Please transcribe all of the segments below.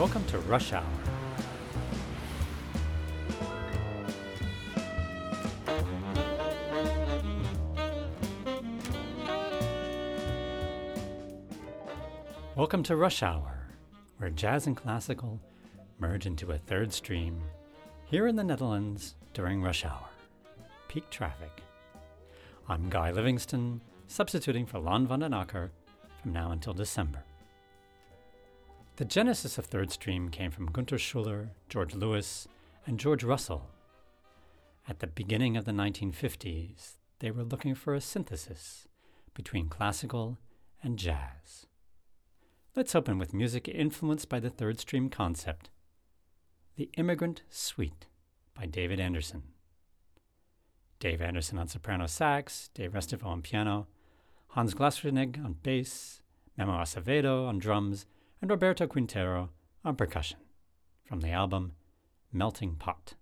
Welcome to Rush Hour. Welcome to Rush Hour, where jazz and classical merge into a third stream here in the Netherlands during rush hour. Peak traffic. I'm Guy Livingston, substituting for Lon van den Akker from now until December. The genesis of Third Stream came from Gunther Schuller, George Lewis, and George Russell. At the beginning of the 1950s, they were looking for a synthesis between classical and jazz. Let's open with music influenced by the Third Stream concept The Immigrant Suite by David Anderson. Dave Anderson on soprano sax, Dave Restivo on piano, Hans Glawischnig on bass, Memo Acevedo on drums, and Roberto Quintero on percussion from the album Melting Pot.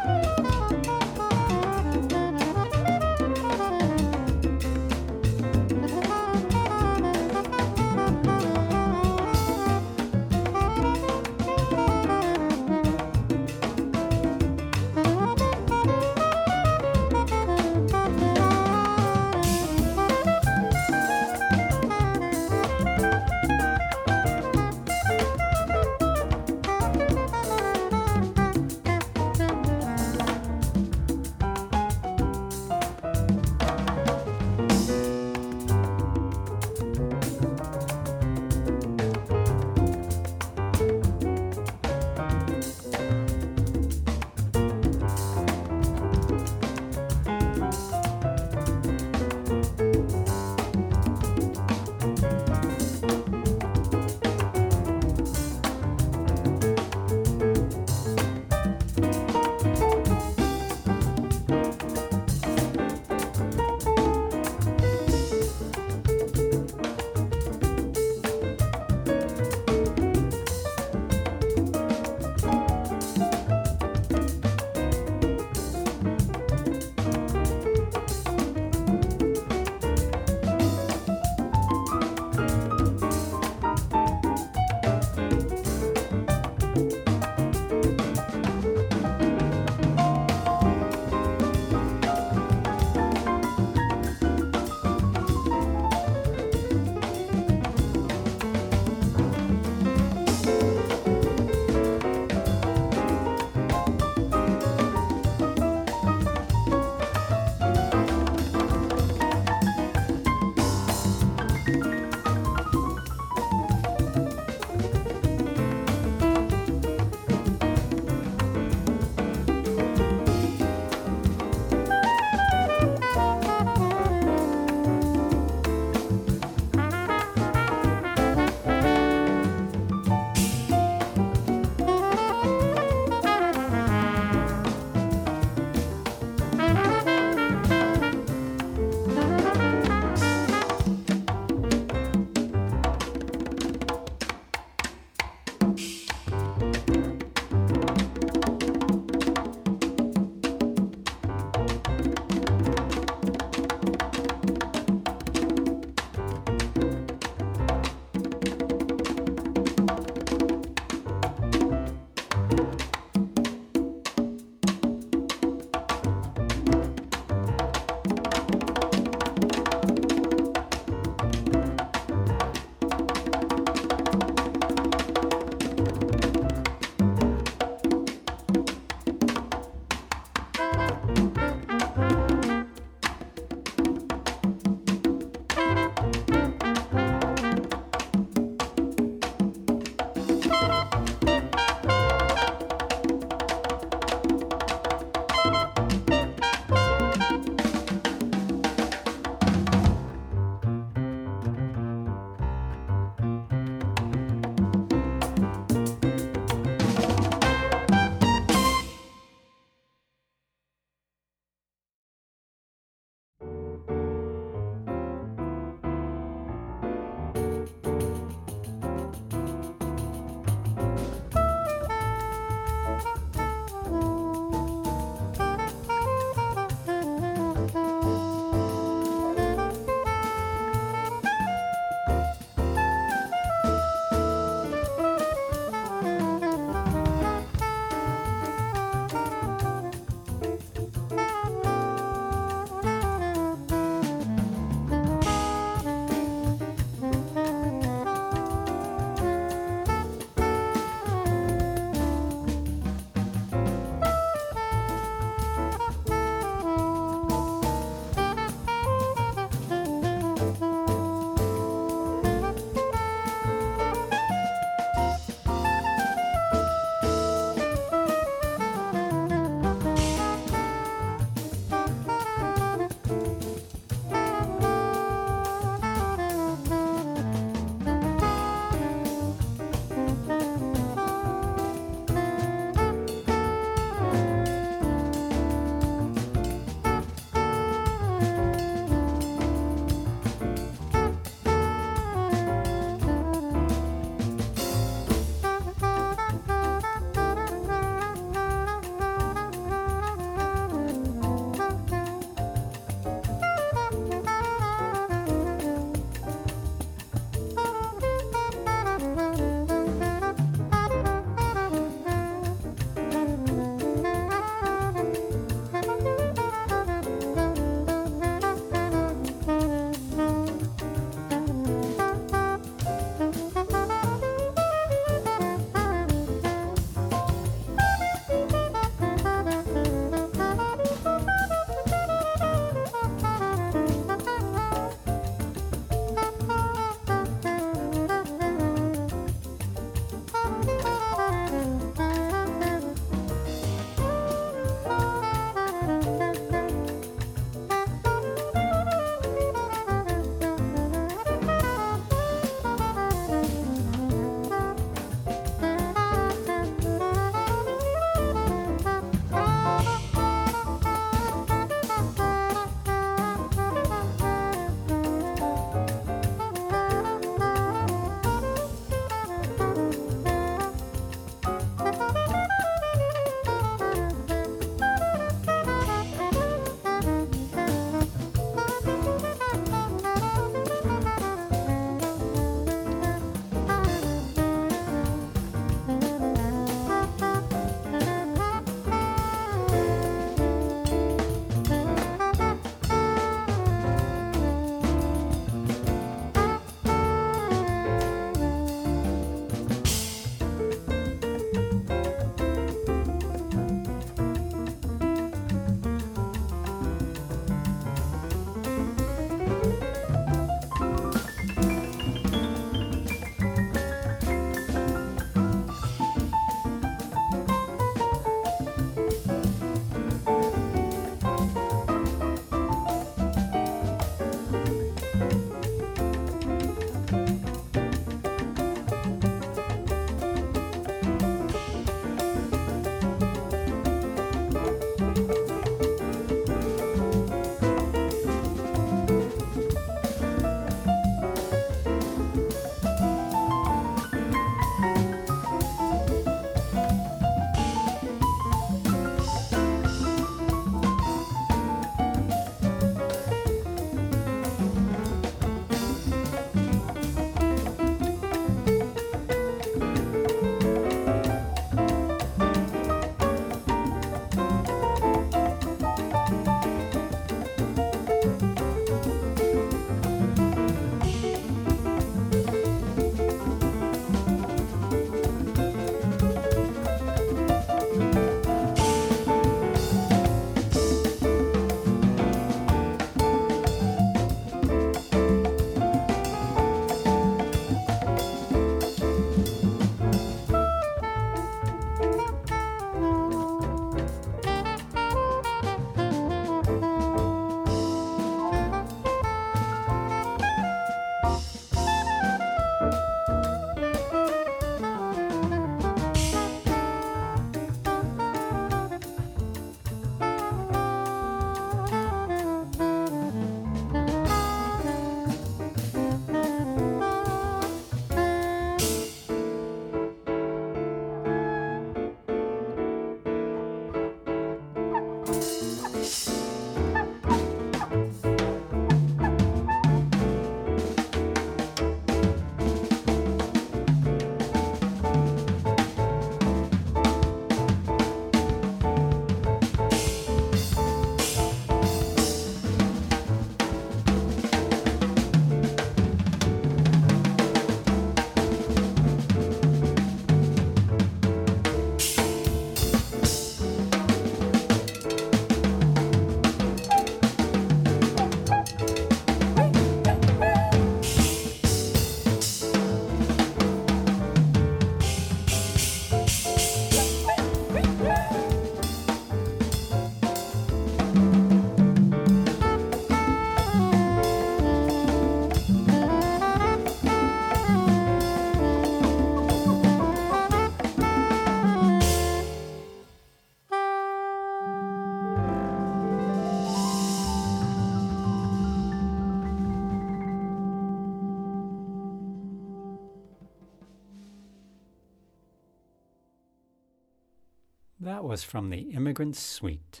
Was from The Immigrant Suite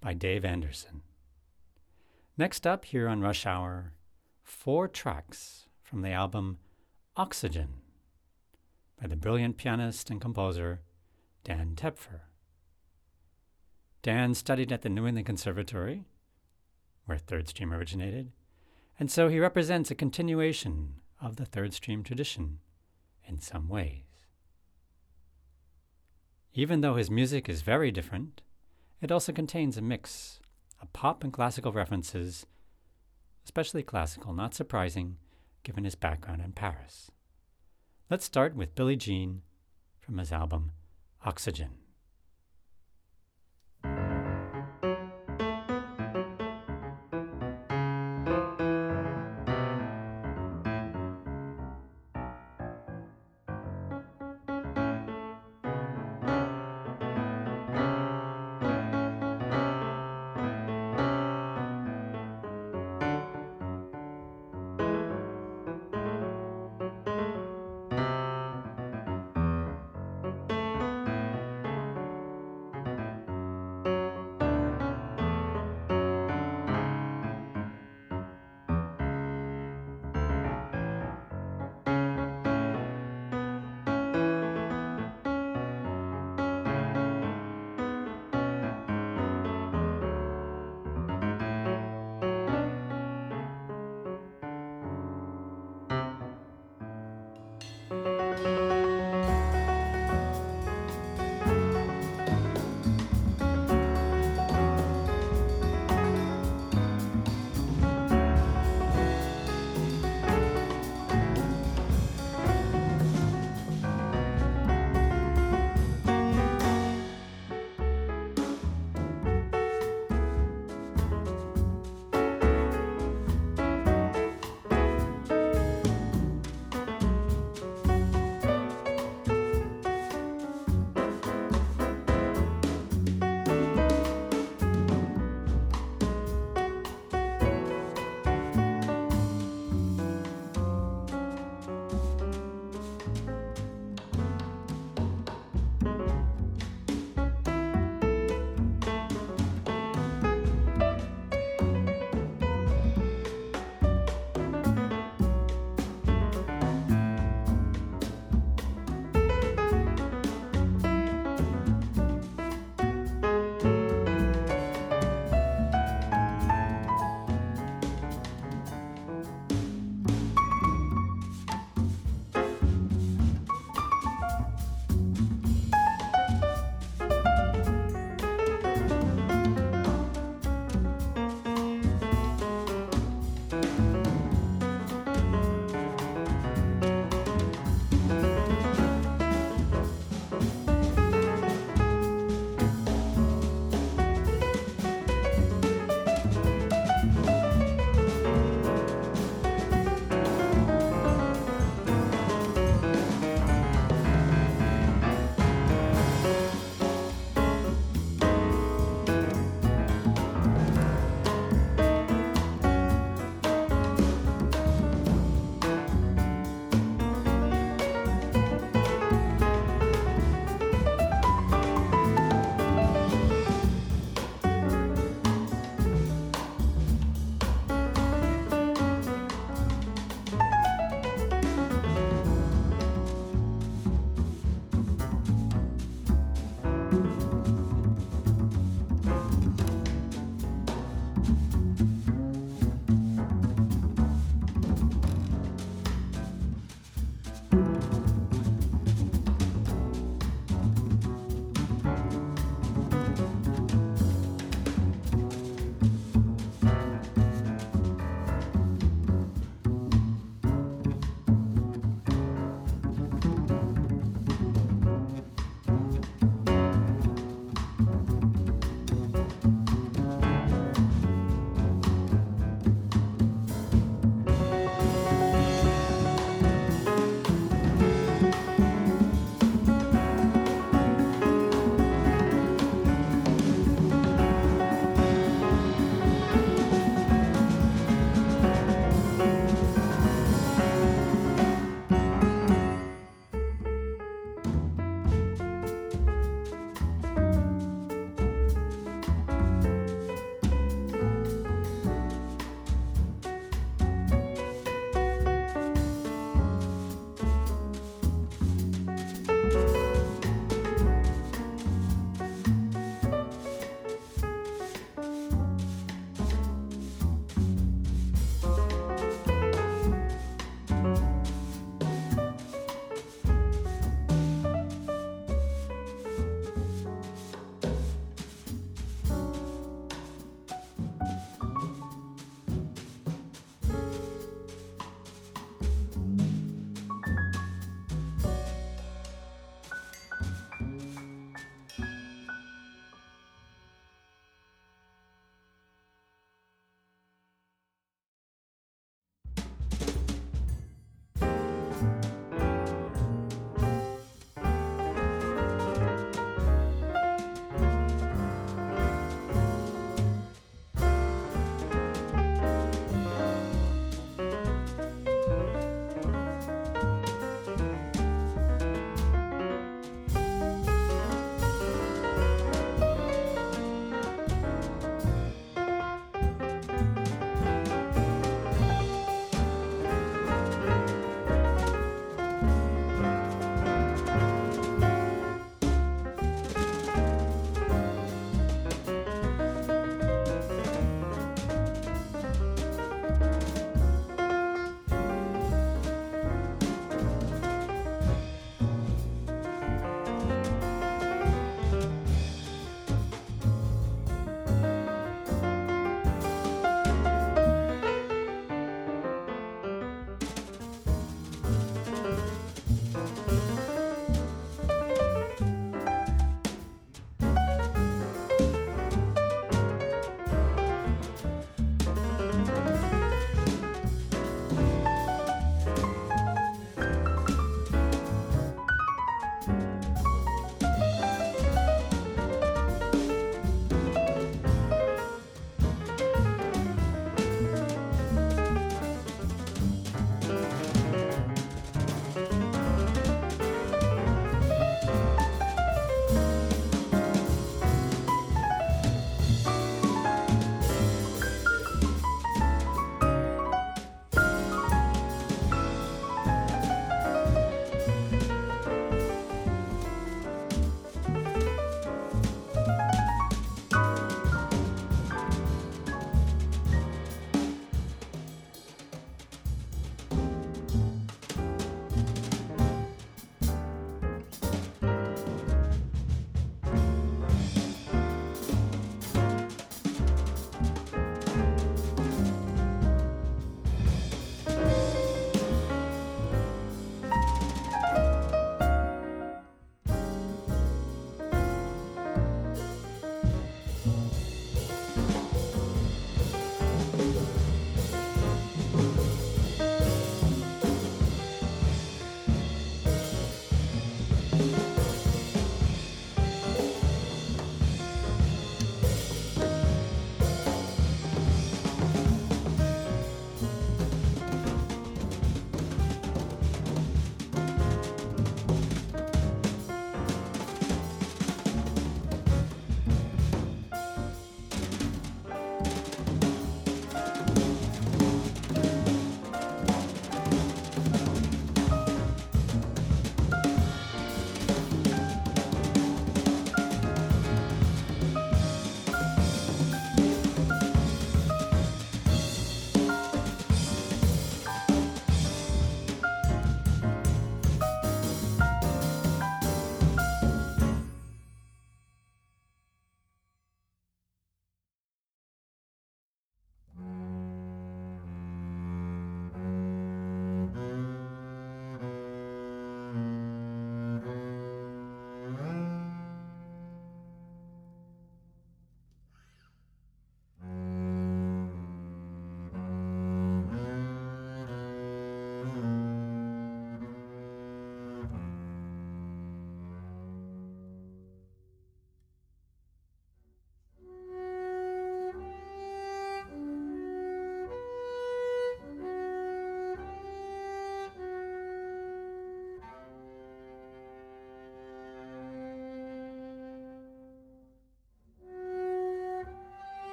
by Dave Anderson. Next up here on Rush Hour, four tracks from the album Oxygen by the brilliant pianist and composer Dan Tepfer. Dan studied at the New England Conservatory, where Third Stream originated, and so he represents a continuation of the Third Stream tradition in some ways. Even though his music is very different, it also contains a mix of pop and classical references, especially classical, not surprising given his background in Paris. Let's start with Billie Jean from his album Oxygen.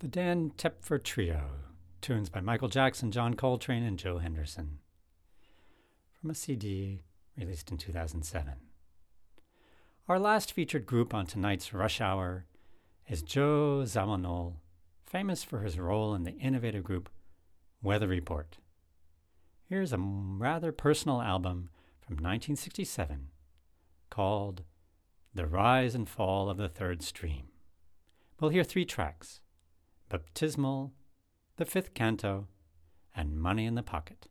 The Dan Tepfer Trio, tunes by Michael Jackson, John Coltrane, and Joe Henderson. From a CD released in 2007. Our last featured group on tonight's Rush Hour is Joe Zawinul, famous for his role in the innovative group Weather Report. Here's a rather personal album from 1967 called The Rise and Fall of the Third Stream. We'll hear three tracks Baptismal, The Fifth Canto, and Money in the Pocket.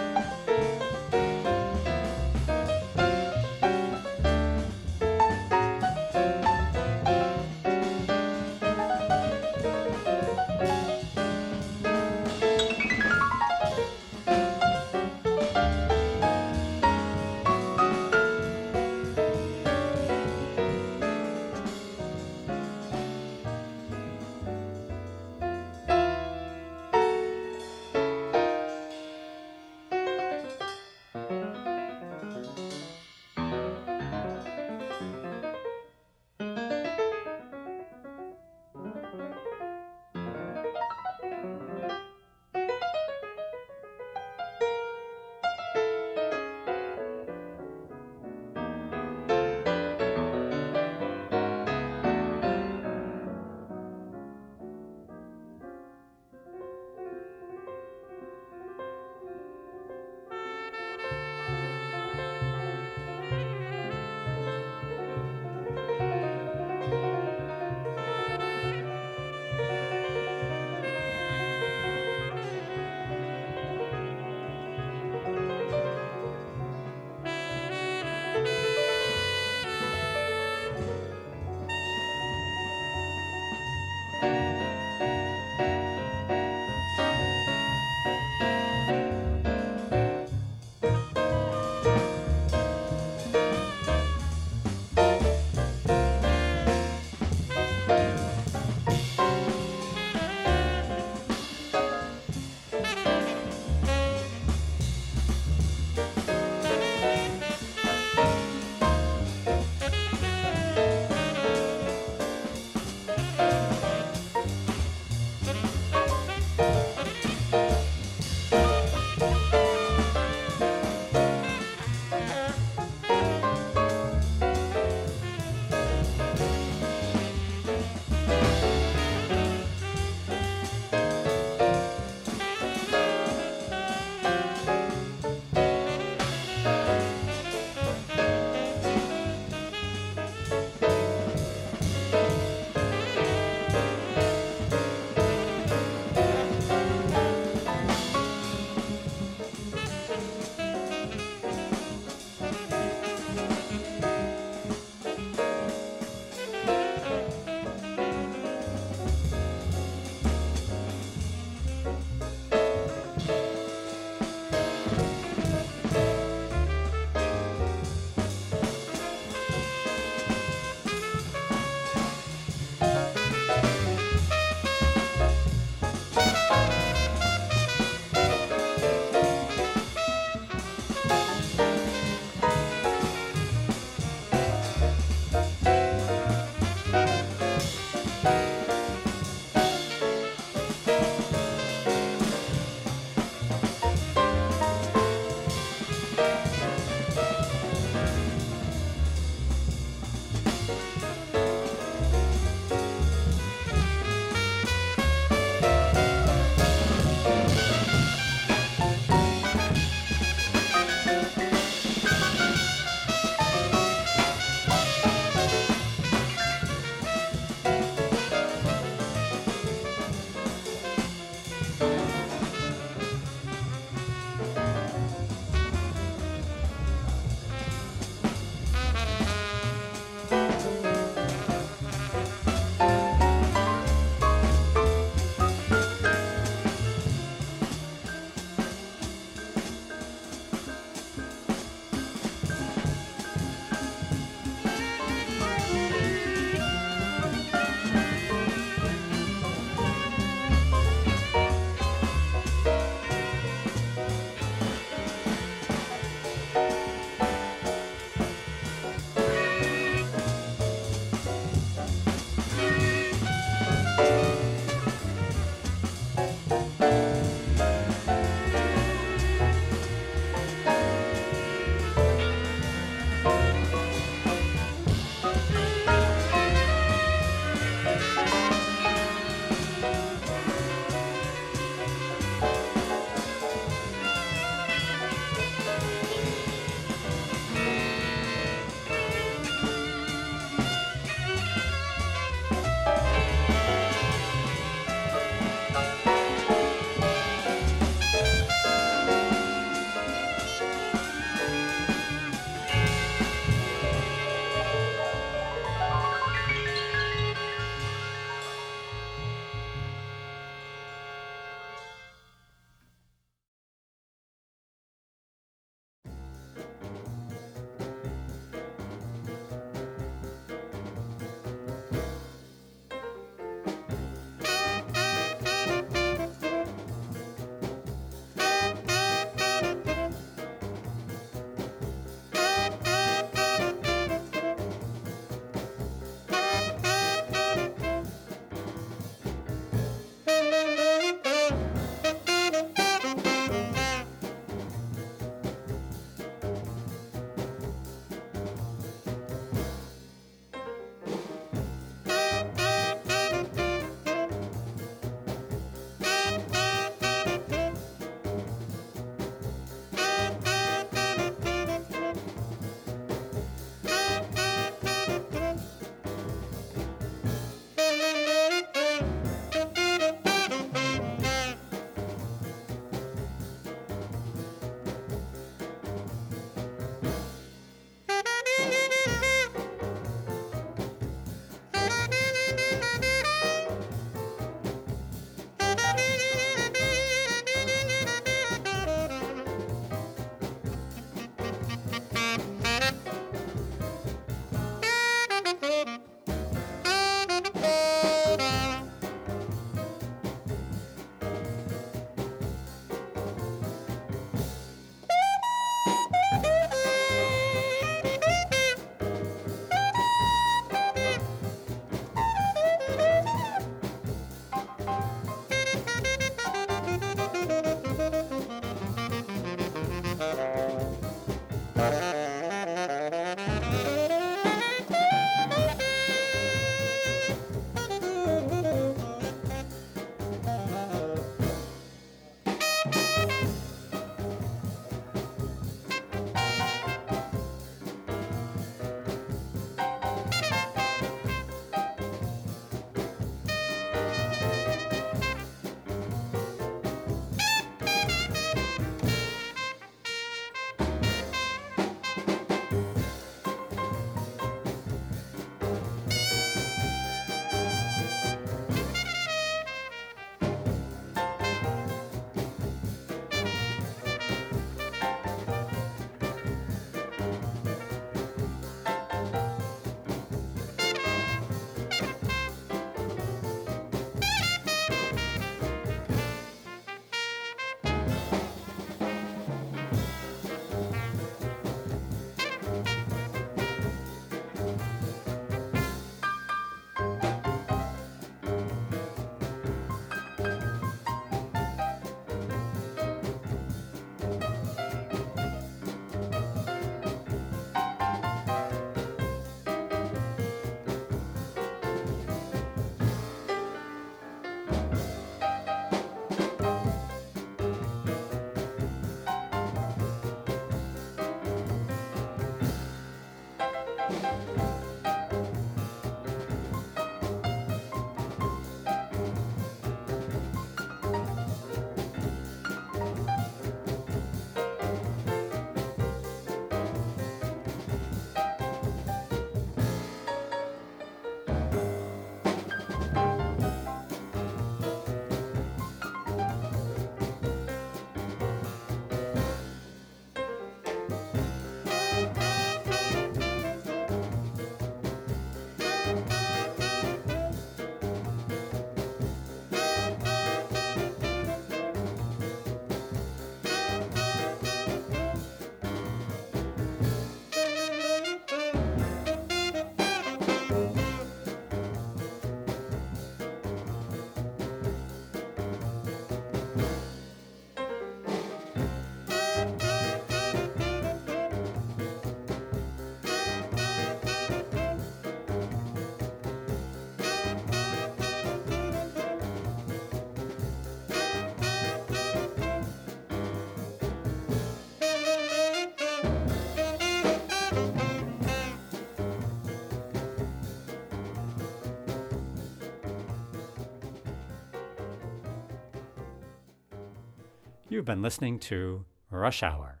You've been listening to Rush Hour.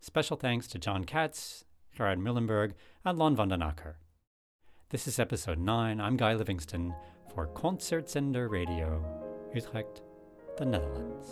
Special thanks to John Katz, Gerard Muhlenberg, and Lon van den Akker. This is episode 9. I'm Guy Livingston for Concertzender Radio, Utrecht, the Netherlands.